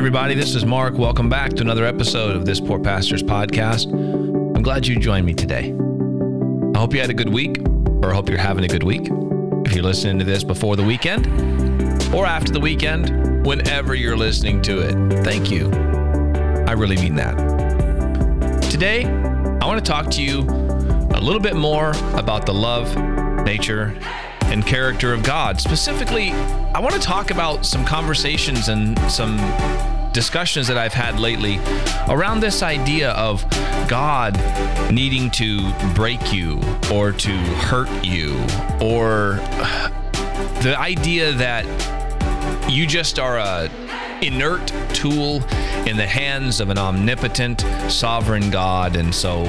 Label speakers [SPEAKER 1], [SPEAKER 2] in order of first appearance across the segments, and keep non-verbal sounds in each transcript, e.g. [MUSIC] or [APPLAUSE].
[SPEAKER 1] everybody. This is Mark. Welcome back to another episode of this Poor Pastor's podcast. I'm glad you joined me today. I hope you had a good week, or I hope you're having a good week. If you're listening to this before the weekend or after the weekend, whenever you're listening to it, thank you. I really mean that. Today, I want to talk to you a little bit more about the love, nature, and character of God. Specifically, I want to talk about some conversations and some discussions that I've had lately around this idea of God needing to break you or to hurt you, or the idea that you just are a inert tool in the hands of an omnipotent, sovereign God, and so,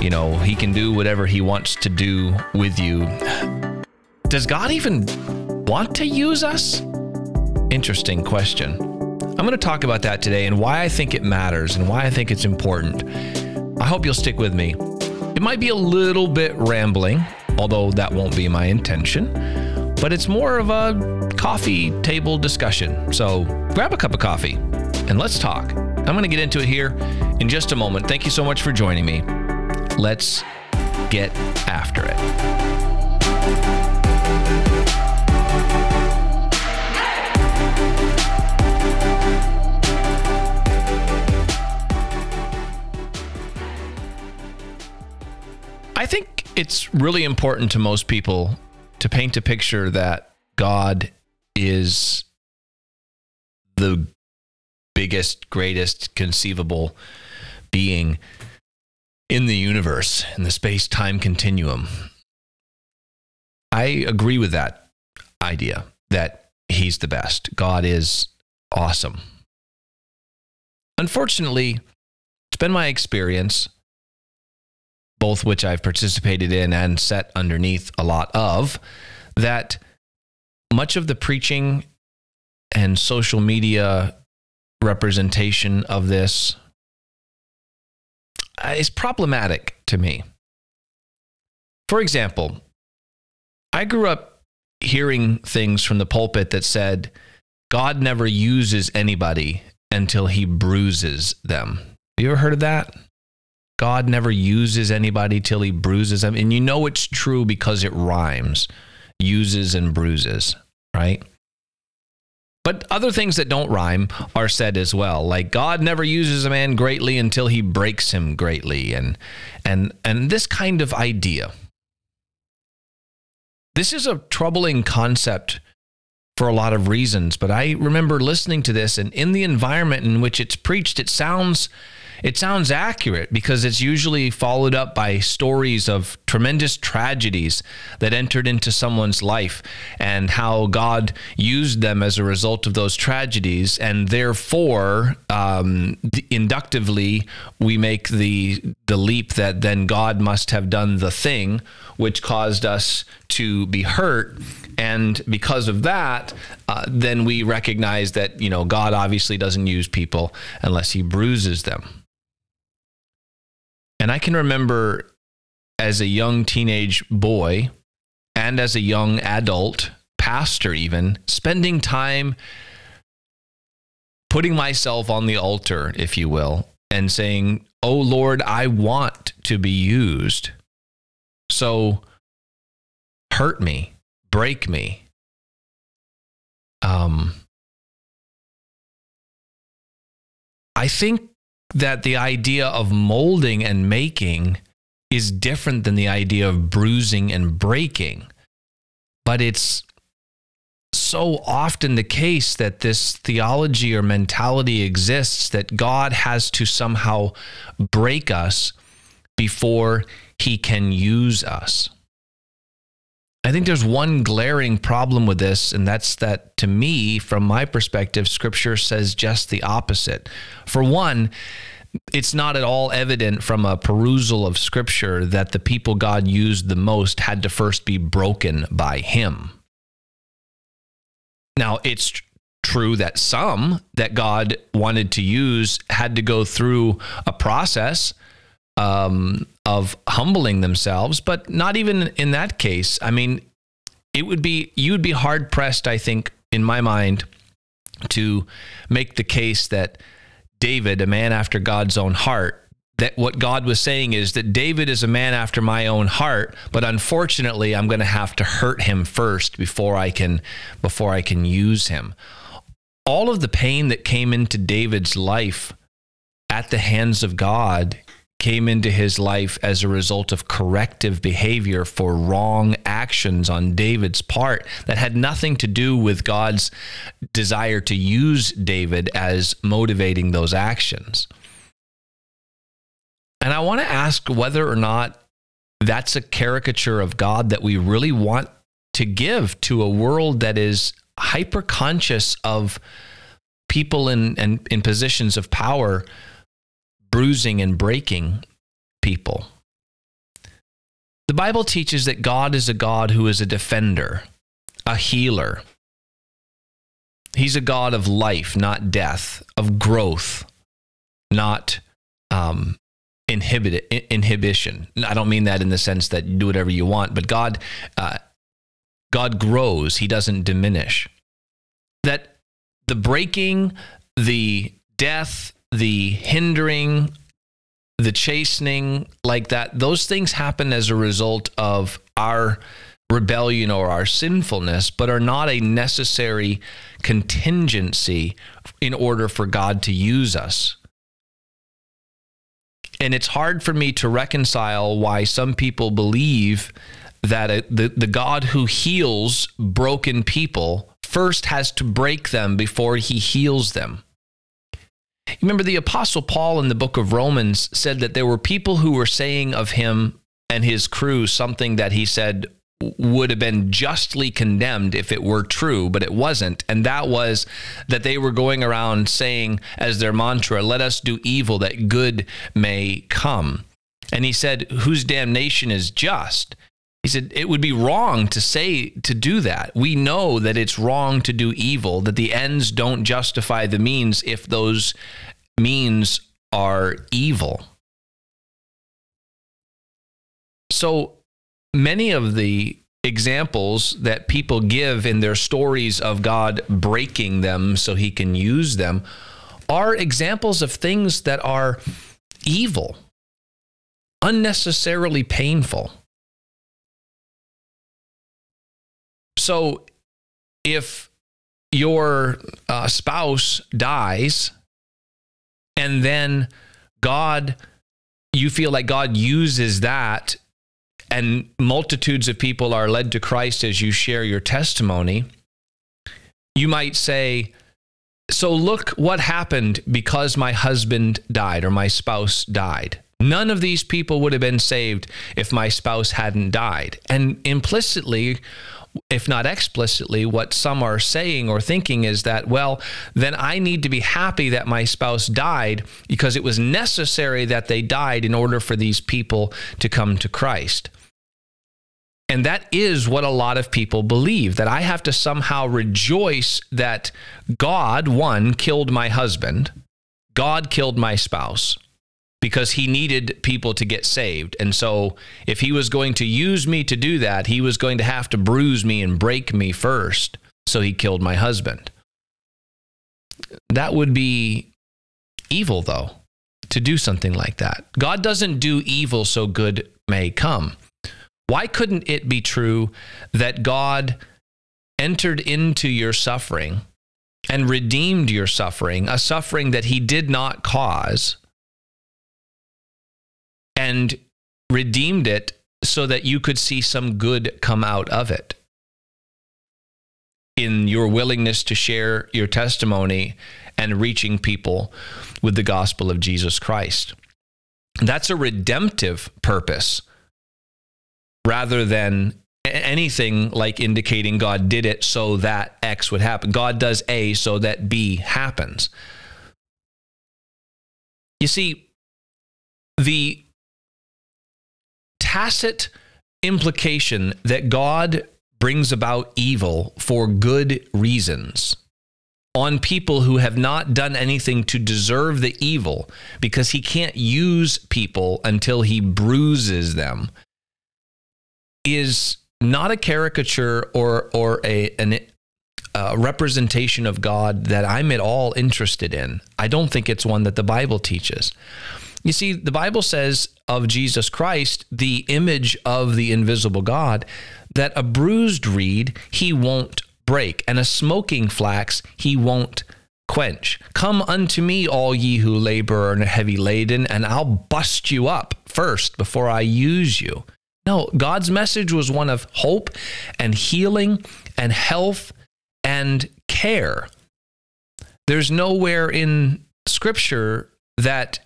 [SPEAKER 1] you know, he can do whatever he wants to do with you does God even want to use us? Interesting question. I'm going to talk about that today and why I think it matters and why I think it's important. I hope you'll stick with me. It might be a little bit rambling, although that won't be my intention, but it's more of a coffee table discussion. So grab a cup of coffee and let's talk. I'm going to get into it here in just a moment. Thank you so much for joining me. Let's get after it. It's really important to most people to paint a picture that God is the biggest, greatest conceivable being in the universe, in the space time continuum. I agree with that idea that he's the best. God is awesome. Unfortunately, it's been my experience both which I've participated in and set underneath a lot of, that much of the preaching and social media representation of this uh, is problematic to me. For example, I grew up hearing things from the pulpit that said, God never uses anybody until he bruises them. Have you ever heard of that? God never uses anybody till he bruises them. And you know it's true because it rhymes uses and bruises, right? But other things that don't rhyme are said as well. Like God never uses a man greatly until he breaks him greatly and and and this kind of idea. This is a troubling concept for a lot of reasons, but I remember listening to this and in the environment in which it's preached it sounds it sounds accurate because it's usually followed up by stories of tremendous tragedies that entered into someone's life and how God used them as a result of those tragedies. And therefore, um, inductively, we make the, the leap that then God must have done the thing which caused us to be hurt and because of that uh, then we recognize that you know god obviously doesn't use people unless he bruises them and I can remember as a young teenage boy and as a young adult, pastor even, spending time putting myself on the altar, if you will, and saying, Oh Lord, I want to be used. So hurt me, break me. Um, I think that the idea of molding and making is different than the idea of bruising and breaking. But it's so often the case that this theology or mentality exists that God has to somehow break us before he can use us. I think there's one glaring problem with this, and that's that to me, from my perspective, scripture says just the opposite. For one, it's not at all evident from a perusal of scripture that the people God used the most had to first be broken by him. Now, it's true that some that God wanted to use had to go through a process um, of humbling themselves, but not even in that case. I mean, it would be you would be hard pressed, I think, in my mind, to make the case that David, a man after God's own heart, that what God was saying is that David is a man after my own heart, but unfortunately I'm going to have to hurt him first before I can before I can use him. All of the pain that came into David's life at the hands of God came into his life as a result of corrective behavior for wrong actions on David's part that had nothing to do with God's desire to use David as motivating those actions. And I want to ask whether or not that's a caricature of God that we really want to give to a world that is hyper conscious of people in, in, in positions of power bruising and breaking people. The Bible teaches that God is a God who is a defender, a healer. He's a God of life, not death, of growth, not um, inhibit inhibition. I don't mean that in the sense that you do whatever you want, but God uh, God grows, he doesn't diminish. That the breaking, the death, the hindering, the chastening like that, those things happen as a result of our rebellion or our sinfulness, but are not a necessary contingency in order for God to use us. And it's hard for me to reconcile why some people believe that the, the God who heals broken people first has to break them before he heals them. Remember, the Apostle Paul in the book of Romans said that there were people who were saying of him and his crew something that he said would have been justly condemned if it were true, but it wasn't. And that was that they were going around saying as their mantra, let us do evil that good may come. And he said, whose damnation is just? He said, it would be wrong to say to do that. We know that it's wrong to do evil, that the ends don't justify the means if those means are evil. So many of the examples that people give in their stories of God breaking them so he can use them are examples of things that are evil, unnecessarily painful. So if your uh, spouse dies and then God, you feel like God uses that and multitudes of people are led to Christ as you share your testimony, you might say, So look what happened because my husband died or my spouse died. None of these people would have been saved if my spouse hadn't died. And implicitly, if not explicitly, what some are saying or thinking is that, well, then I need to be happy that my spouse died because it was necessary that they died in order for these people to come to Christ. And that is what a lot of people believe that I have to somehow rejoice that God, one, killed my husband, God killed my spouse because he needed people to get saved. And so if he was going to use me to do that, he was going to have to bruise me and break me first. So he killed my husband. That would be evil, though, to do something like that. God doesn't do evil so good may come. Why couldn't it be true that God entered into your suffering and redeemed your suffering, a suffering that he did not cause, and redeemed it so that you could see some good come out of it? In your willingness to share your testimony and reaching people with the gospel of Jesus Christ. That's a redemptive purpose rather than anything like indicating God did it so that X would happen. God does A so that B happens. You see, the tacit implication that God brings about evil for good reasons on people who have not done anything to deserve the evil because he can't use people until he bruises them is not a caricature or or a an a representation of God that I'm at all interested in. I don't think it's one that the Bible teaches. You see, the Bible says of Jesus Christ, the image of the invisible God, that a bruised reed he won't break, and a smoking flax he won't quench. Come unto me, all ye who labor and are heavy laden, and I'll bust you up first before I use you. No, God's message was one of hope and healing and health and care. There's nowhere in scripture that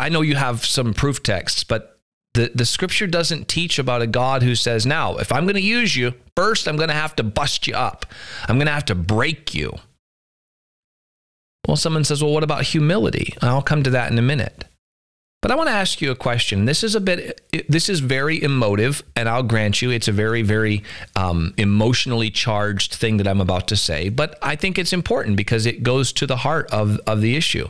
[SPEAKER 1] I know you have some proof texts, but the, the scripture doesn't teach about a God who says, now, if I'm going to use you, first I'm going to have to bust you up. I'm going to have to break you. Well, someone says, well, what about humility? I'll come to that in a minute. But I want to ask you a question. This is a bit, this is very emotive, and I'll grant you it's a very, very um, emotionally charged thing that I'm about to say. But I think it's important because it goes to the heart of, of the issue.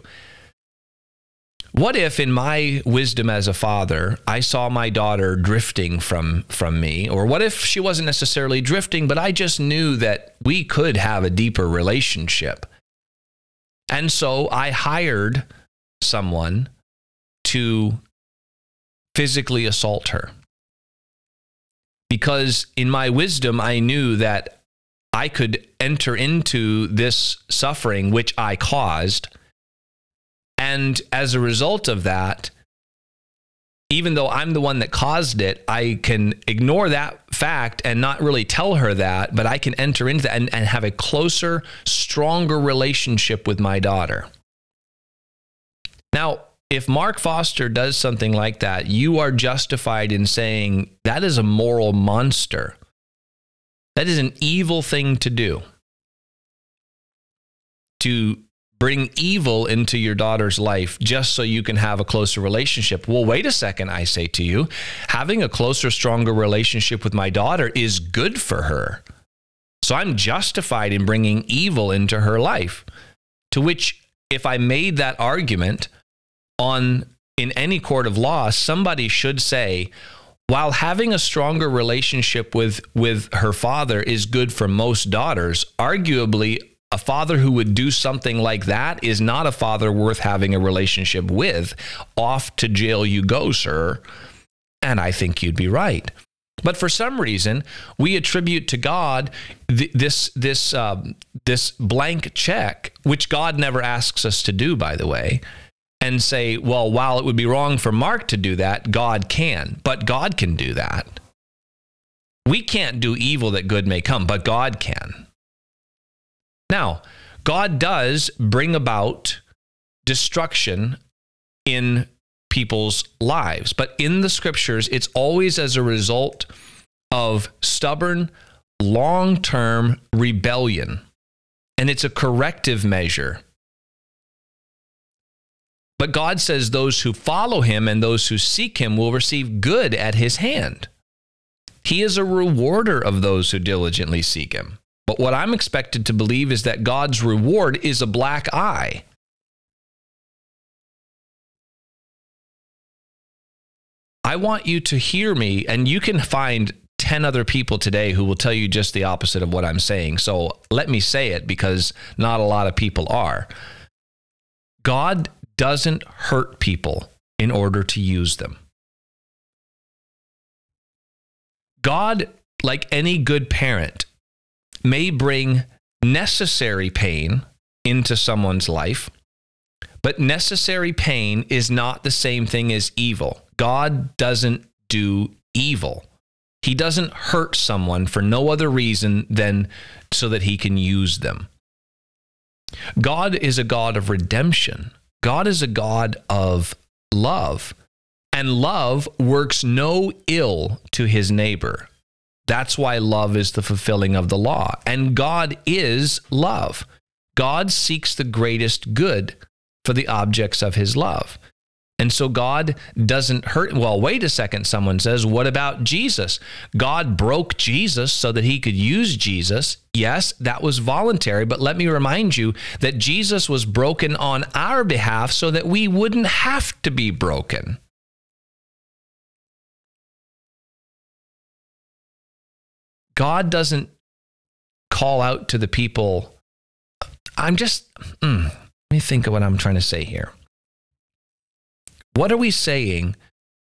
[SPEAKER 1] What if, in my wisdom as a father, I saw my daughter drifting from from me, or what if she wasn't necessarily drifting, but I just knew that we could have a deeper relationship, and so I hired someone to physically assault her. Because in my wisdom, I knew that I could enter into this suffering, which I caused. And as a result of that, even though I'm the one that caused it, I can ignore that fact and not really tell her that, but I can enter into that and, and have a closer, stronger relationship with my daughter. Now, if Mark Foster does something like that, you are justified in saying that is a moral monster. That is an evil thing to do. To bring evil into your daughter's life just so you can have a closer relationship. Well, wait a second, I say to you. Having a closer, stronger relationship with my daughter is good for her. So I'm justified in bringing evil into her life. To which, if I made that argument, on in any court of law, somebody should say, while having a stronger relationship with with her father is good for most daughters, arguably a father who would do something like that is not a father worth having a relationship with. Off to jail you go, sir. And I think you'd be right. But for some reason, we attribute to God th- this this um, this blank check, which God never asks us to do, by the way and say, well, while it would be wrong for Mark to do that, God can. But God can do that. We can't do evil that good may come, but God can. Now, God does bring about destruction in people's lives, but in the scriptures, it's always as a result of stubborn, long term rebellion. And it's a corrective measure but God says those who follow him and those who seek him will receive good at his hand. He is a rewarder of those who diligently seek him. But what I'm expected to believe is that God's reward is a black eye. I want you to hear me, and you can find 10 other people today who will tell you just the opposite of what I'm saying. So let me say it because not a lot of people are. God doesn't hurt people in order to use them. God, like any good parent, may bring necessary pain into someone's life, but necessary pain is not the same thing as evil. God doesn't do evil. He doesn't hurt someone for no other reason than so that he can use them. God is a God of redemption. God is a God of love, and love works no ill to his neighbor. That's why love is the fulfilling of the law. And God is love. God seeks the greatest good for the objects of his love. And so God doesn't hurt. Well, wait a second, someone says. What about Jesus? God broke Jesus so that he could use Jesus. Yes, that was voluntary. But let me remind you that Jesus was broken on our behalf so that we wouldn't have to be broken. God doesn't call out to the people. I'm just, mm, let me think of what I'm trying to say here. What are we saying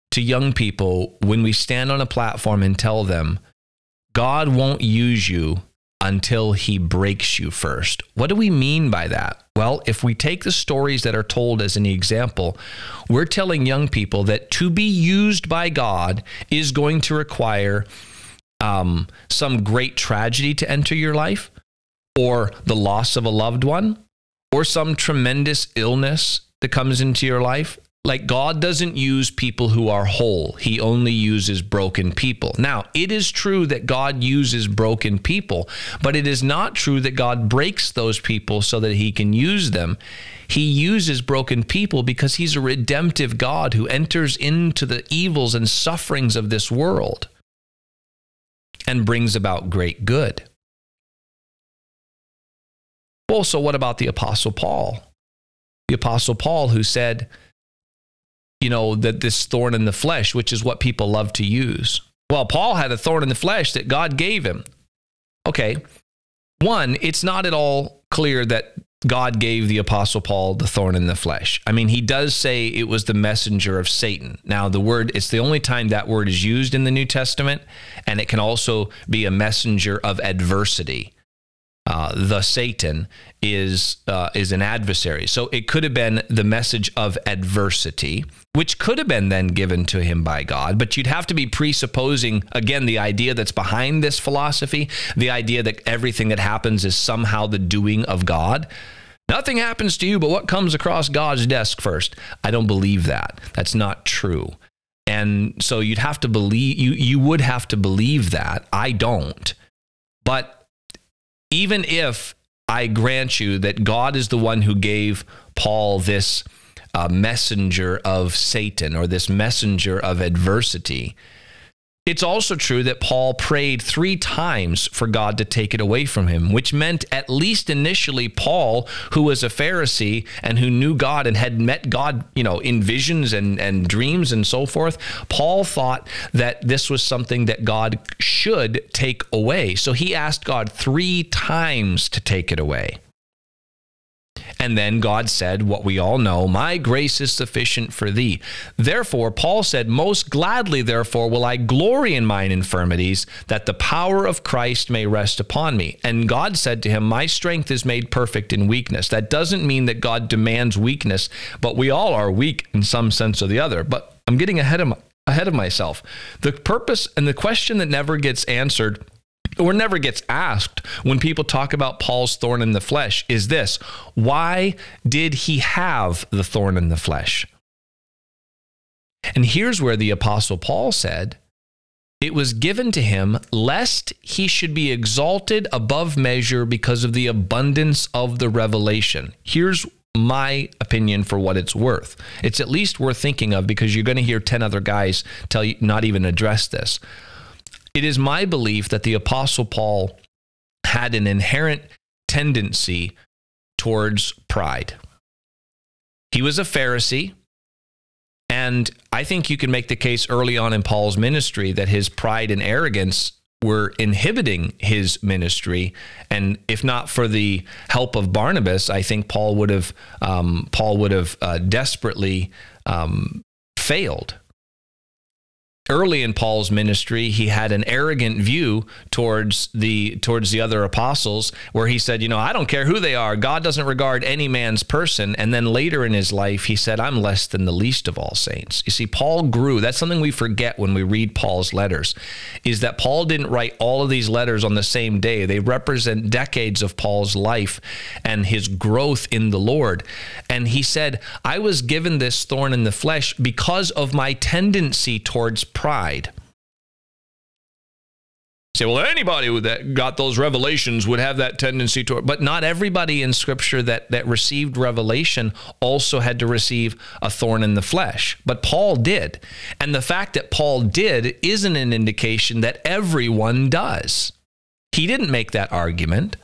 [SPEAKER 1] to young people when we stand on a platform and tell them, God won't use you until he breaks you first. What do we mean by that? Well, if we take the stories that are told as an example, we're telling young people that to be used by God is going to require um, some great tragedy to enter your life, or the loss of a loved one, or some tremendous illness that comes into your life like God doesn't use people who are whole. He only uses broken people. Now, it is true that God uses broken people, but it is not true that God breaks those people so that he can use them. He uses broken people because he's a redemptive God who enters into the evils and sufferings of this world and brings about great good. Well, so what about the Apostle Paul? The Apostle Paul, who said, you know, that this thorn in the flesh, which is what people love to use. Well, Paul had a thorn in the flesh that God gave him. Okay. One, it's not at all clear that God gave the apostle Paul the thorn in the flesh. I mean, he does say it was the messenger of Satan. Now, the word, it's the only time that word is used in the New Testament, and it can also be a messenger of adversity uh, the Satan is uh, is an adversary. So it could have been the message of adversity, which could have been then given to him by God. But you'd have to be presupposing again the idea that's behind this philosophy, the idea that everything that happens is somehow the doing of God. Nothing happens to you but what comes across God's desk first. I don't believe that. That's not true. And so you'd have to believe you you would have to believe that. I don't. But even if I grant you that God is the one who gave Paul this uh, messenger of Satan or this messenger of adversity, it's also true that Paul prayed three times for God to take it away from him, which meant, at least initially, Paul, who was a Pharisee and who knew God and had met God, you know, in visions and, and dreams and so forth, Paul thought that this was something that God should take away. So he asked God three times to take it away. And then God said, what we all know, My grace is sufficient for thee. Therefore, Paul said, Most gladly, therefore, will I glory in mine infirmities, that the power of Christ may rest upon me. And God said to him, My strength is made perfect in weakness. That doesn't mean that God demands weakness, but we all are weak in some sense or the other. But I'm getting ahead of, ahead of myself. The purpose and the question that never gets answered or never gets asked when people talk about Paul's thorn in the flesh is this why did he have the thorn in the flesh? And here's where the Apostle Paul said, It was given to him lest he should be exalted above measure because of the abundance of the revelation. Here's my opinion for what it's worth. It's at least worth thinking of because you're going to hear 10 other guys tell you not even address this. It is my belief that the Apostle Paul had an inherent tendency towards pride. He was a Pharisee. And I think you can make the case early on in Paul's ministry that his pride and arrogance were inhibiting his ministry. And if not for the help of Barnabas, I think Paul would have um, Paul would have uh, desperately um, failed early in Paul's ministry, he had an arrogant view towards the towards the other apostles, where he said, "You know, I don't care who they are. God doesn't regard any man's person." And then later in his life, he said, "I'm less than the least of all saints." You see, Paul grew. That's something we forget when we read Paul's letters, is that Paul didn't write all of these letters on the same day. They represent decades of Paul's life and his growth in the Lord. And he said, "I was given this thorn in the flesh because of my tendency towards pride. say, well, anybody that got those revelations would have that tendency to, but not everybody in Scripture that that received revelation also had to receive a thorn in the flesh. But Paul did, and the fact that Paul did isn't an indication that everyone does. He didn't make that argument.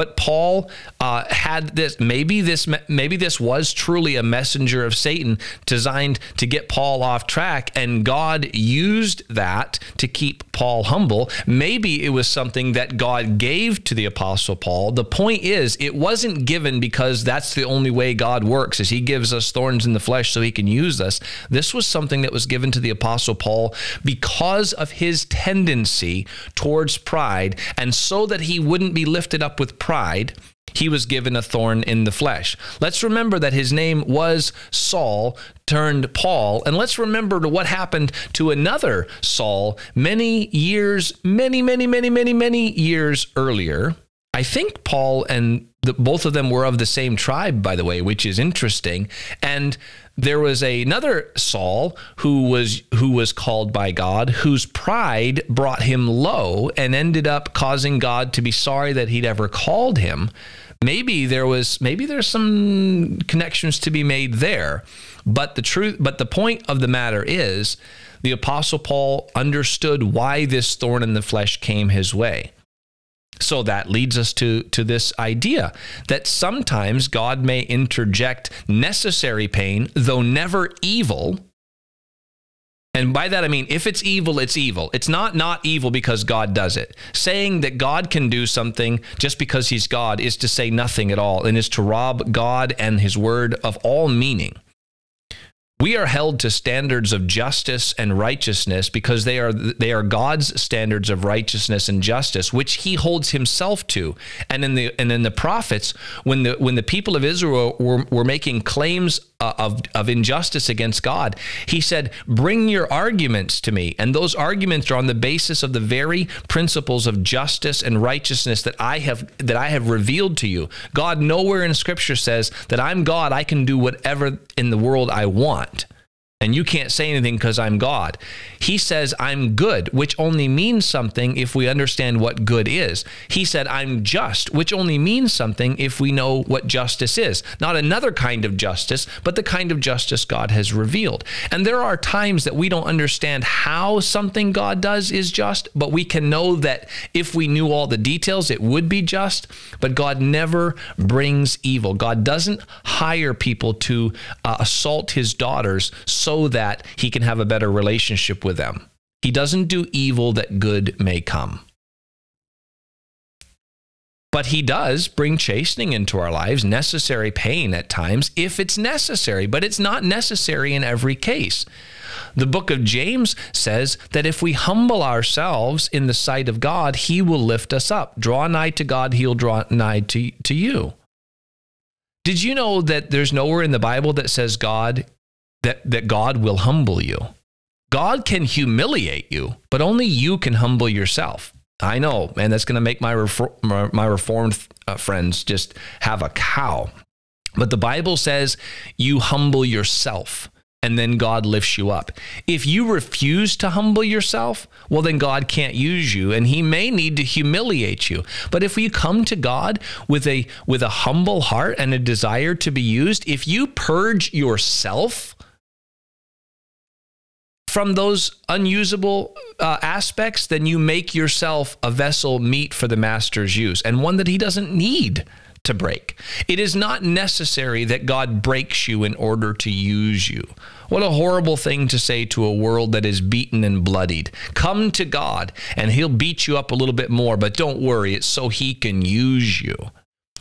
[SPEAKER 1] But Paul uh, had this. Maybe this. Maybe this was truly a messenger of Satan designed to get Paul off track, and God used that to keep Paul humble. Maybe it was something that God gave to the Apostle Paul. The point is, it wasn't given because that's the only way God works, is he gives us thorns in the flesh so he can use us. This was something that was given to the Apostle Paul because of his tendency towards pride, and so that he wouldn't be lifted up with pride he was given a thorn in the flesh. Let's remember that his name was Saul turned Paul. And let's remember what happened to another Saul many years, many, many, many, many, many years earlier. I think Paul and the, both of them were of the same tribe, by the way, which is interesting. And there was a, another Saul who was who was called by God, whose pride brought him low and ended up causing God to be sorry that he'd ever called him. Maybe there was maybe there's some connections to be made there. But the truth but the point of the matter is the apostle Paul understood why this thorn in the flesh came his way. So that leads us to, to this idea that sometimes God may interject necessary pain, though never evil. And by that I mean, if it's evil, it's evil. It's not not evil because God does it. Saying that God can do something just because he's God is to say nothing at all and is to rob God and his word of all meaning. We are held to standards of justice and righteousness because they are they are God's standards of righteousness and justice, which He holds Himself to. And in the and in the prophets, when the when the people of Israel were, were making claims uh, of of injustice against God, He said, "Bring your arguments to me." And those arguments are on the basis of the very principles of justice and righteousness that I have that I have revealed to you. God nowhere in Scripture says that I'm God. I can do whatever in the world I want and you can't say anything because I'm God. He says, I'm good, which only means something if we understand what good is. He said, I'm just, which only means something if we know what justice is. Not another kind of justice, but the kind of justice God has revealed. And there are times that we don't understand how something God does is just, but we can know that if we knew all the details, it would be just. But God never brings evil. God doesn't hire people to uh, assault his daughters. So so that he can have a better relationship with them. He doesn't do evil that good may come. But he does bring chastening into our lives, necessary pain at times, if it's necessary, but it's not necessary in every case. The book of James says that if we humble ourselves in the sight of God, he will lift us up. Draw nigh to God, he'll draw nigh to, to you. Did you know that there's nowhere in the Bible that says God that, that God will humble you. God can humiliate you, but only you can humble yourself. I know, man, that's going to make my, refor- my reformed uh, friends just have a cow. But the Bible says you humble yourself and then God lifts you up. If you refuse to humble yourself, well, then God can't use you and he may need to humiliate you. But if you come to God with a, with a humble heart and a desire to be used, if you purge yourself, from those unusable uh, aspects, then you make yourself a vessel meet for the master's use and one that he doesn't need to break. It is not necessary that God breaks you in order to use you. What a horrible thing to say to a world that is beaten and bloodied. Come to God and he'll beat you up a little bit more, but don't worry, it's so he can use you.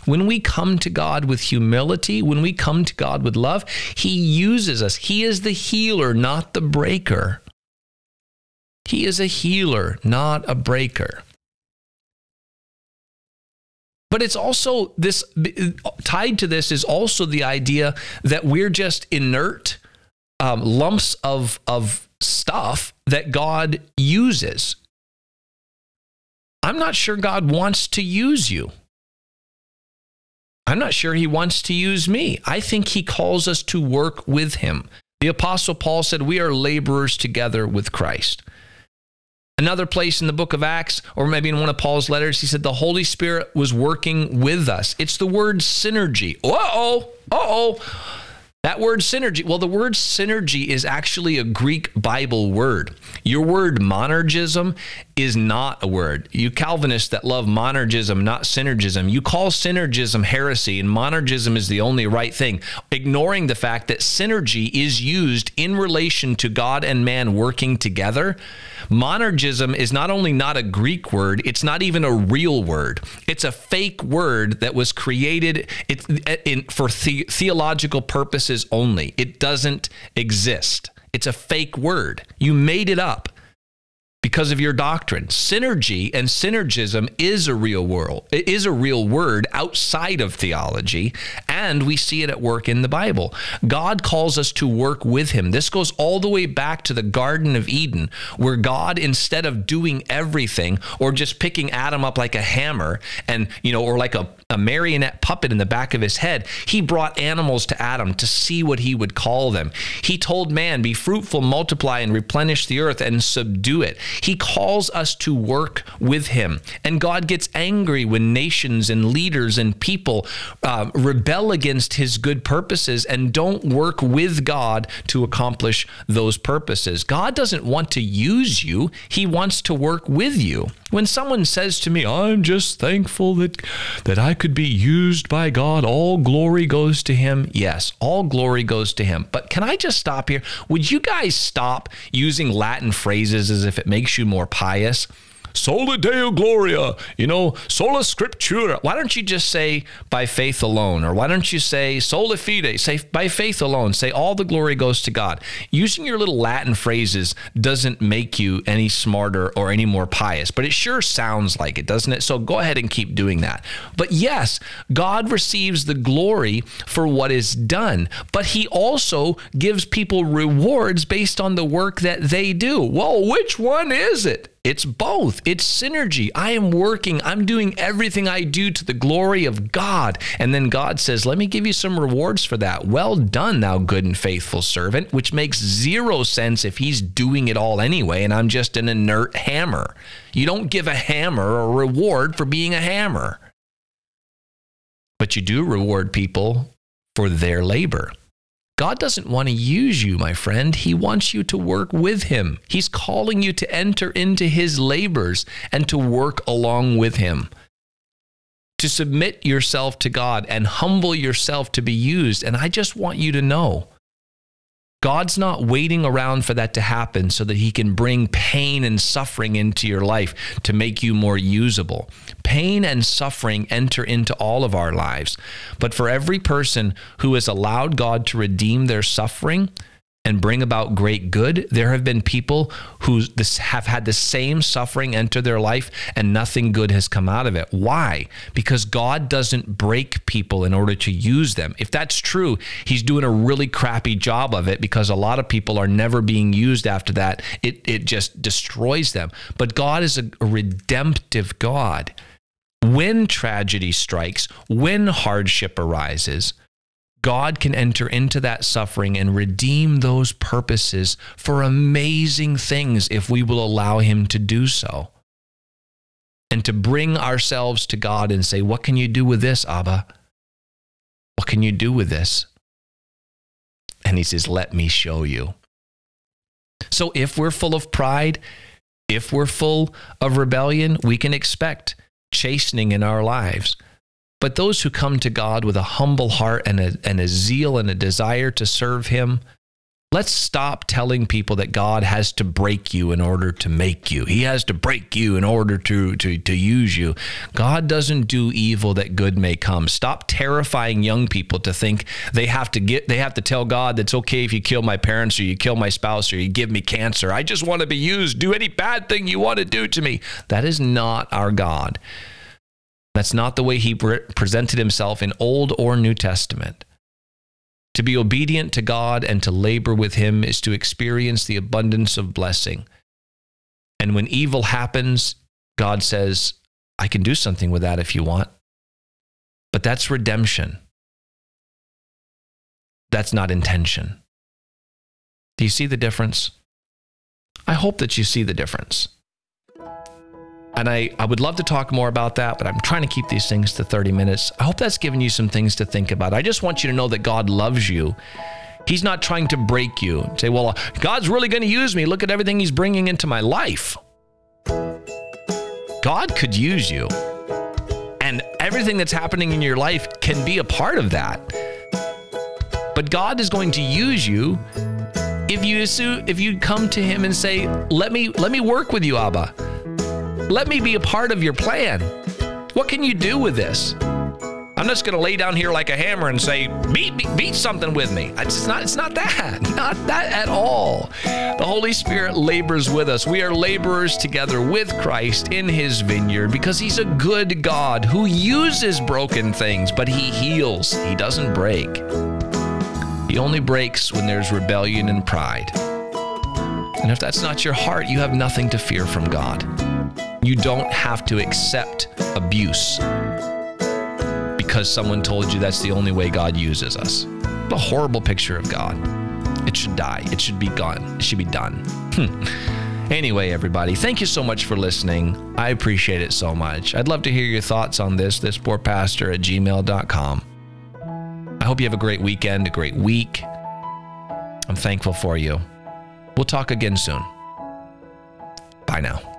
[SPEAKER 1] When we come to God with humility, when we come to God with love, He uses us. He is the healer, not the breaker. He is a healer, not a breaker. But it's also this tied to this is also the idea that we're just inert um, lumps of, of stuff that God uses. I'm not sure God wants to use you. I'm not sure he wants to use me. I think he calls us to work with him. The Apostle Paul said, We are laborers together with Christ. Another place in the book of Acts, or maybe in one of Paul's letters, he said the Holy Spirit was working with us. It's the word synergy. Uh oh, uh oh. That word synergy, well, the word synergy is actually a Greek Bible word. Your word monergism is not a word. You Calvinists that love monergism, not synergism, you call synergism heresy, and monergism is the only right thing, ignoring the fact that synergy is used in relation to God and man working together. Monergism is not only not a Greek word, it's not even a real word. It's a fake word that was created for the- theological purposes only. It doesn't exist. It's a fake word. You made it up because of your doctrine. Synergy and synergism is a real world. It is a real word outside of theology, and we see it at work in the Bible. God calls us to work with him. This goes all the way back to the Garden of Eden, where God instead of doing everything or just picking Adam up like a hammer and, you know, or like a a marionette puppet in the back of his head, he brought animals to Adam to see what he would call them. He told man, Be fruitful, multiply, and replenish the earth and subdue it. He calls us to work with him. And God gets angry when nations and leaders and people uh, rebel against his good purposes and don't work with God to accomplish those purposes. God doesn't want to use you, he wants to work with you. When someone says to me, I'm just thankful that, that I could be used by God, all glory goes to Him. Yes, all glory goes to Him. But can I just stop here? Would you guys stop using Latin phrases as if it makes you more pious? Sola Deo Gloria, you know, sola Scriptura. Why don't you just say by faith alone? Or why don't you say sola fide? Say by faith alone. Say all the glory goes to God. Using your little Latin phrases doesn't make you any smarter or any more pious, but it sure sounds like it, doesn't it? So go ahead and keep doing that. But yes, God receives the glory for what is done, but He also gives people rewards based on the work that they do. Well, which one is it? It's both. It's synergy. I am working, I'm doing everything I do to the glory of God. And then God says, Let me give you some rewards for that. Well done, thou good and faithful servant, which makes zero sense if he's doing it all anyway, and I'm just an inert hammer. You don't give a hammer a reward for being a hammer, but you do reward people for their labor. God doesn't want to use you, my friend. He wants you to work with Him. He's calling you to enter into His labors and to work along with Him. To submit yourself to God and humble yourself to be used. And I just want you to know God's not waiting around for that to happen so that he can bring pain and suffering into your life to make you more usable. Pain and suffering enter into all of our lives. But for every person who has allowed God to redeem their suffering, and bring about great good. There have been people who have had the same suffering enter their life and nothing good has come out of it. Why? Because God doesn't break people in order to use them. If that's true, He's doing a really crappy job of it because a lot of people are never being used after that. It, it just destroys them. But God is a, a redemptive God. When tragedy strikes, when hardship arises, God can enter into that suffering and redeem those purposes for amazing things if we will allow Him to do so. And to bring ourselves to God and say, What can you do with this, Abba? What can you do with this? And He says, Let me show you. So if we're full of pride, if we're full of rebellion, we can expect chastening in our lives. But those who come to God with a humble heart and a, and a zeal and a desire to serve Him, let's stop telling people that God has to break you in order to make you. He has to break you in order to, to, to use you. God doesn't do evil that good may come. Stop terrifying young people to think they have to get they have to tell God that's okay if you kill my parents or you kill my spouse or you give me cancer. I just want to be used. Do any bad thing you want to do to me. That is not our God. That's not the way he presented himself in Old or New Testament. To be obedient to God and to labor with him is to experience the abundance of blessing. And when evil happens, God says, I can do something with that if you want. But that's redemption. That's not intention. Do you see the difference? I hope that you see the difference. And I, I would love to talk more about that, but I'm trying to keep these things to 30 minutes. I hope that's given you some things to think about. I just want you to know that God loves you. He's not trying to break you. and Say, well, God's really going to use me. Look at everything He's bringing into my life. God could use you. And everything that's happening in your life can be a part of that. But God is going to use you if you assume, if you come to him and say, "Let me let me work with you, Abba. Let me be a part of your plan. What can you do with this?" I'm just going to lay down here like a hammer and say, beat, beat, beat something with me. It's not, it's not that. [LAUGHS] Not that at all. The Holy Spirit labors with us. We are laborers together with Christ in his vineyard because he's a good God who uses broken things, but he heals. He doesn't break. He only breaks when there's rebellion and pride. And if that's not your heart, you have nothing to fear from God. You don't have to accept abuse because someone told you that's the only way God uses us. a horrible picture of God. It should die. It should be gone. It should be done. Hmm. Anyway, everybody, thank you so much for listening. I appreciate it so much. I'd love to hear your thoughts on this, this poor pastor at gmail.com. I hope you have a great weekend, a great week. I'm thankful for you. We'll talk again soon. Bye now.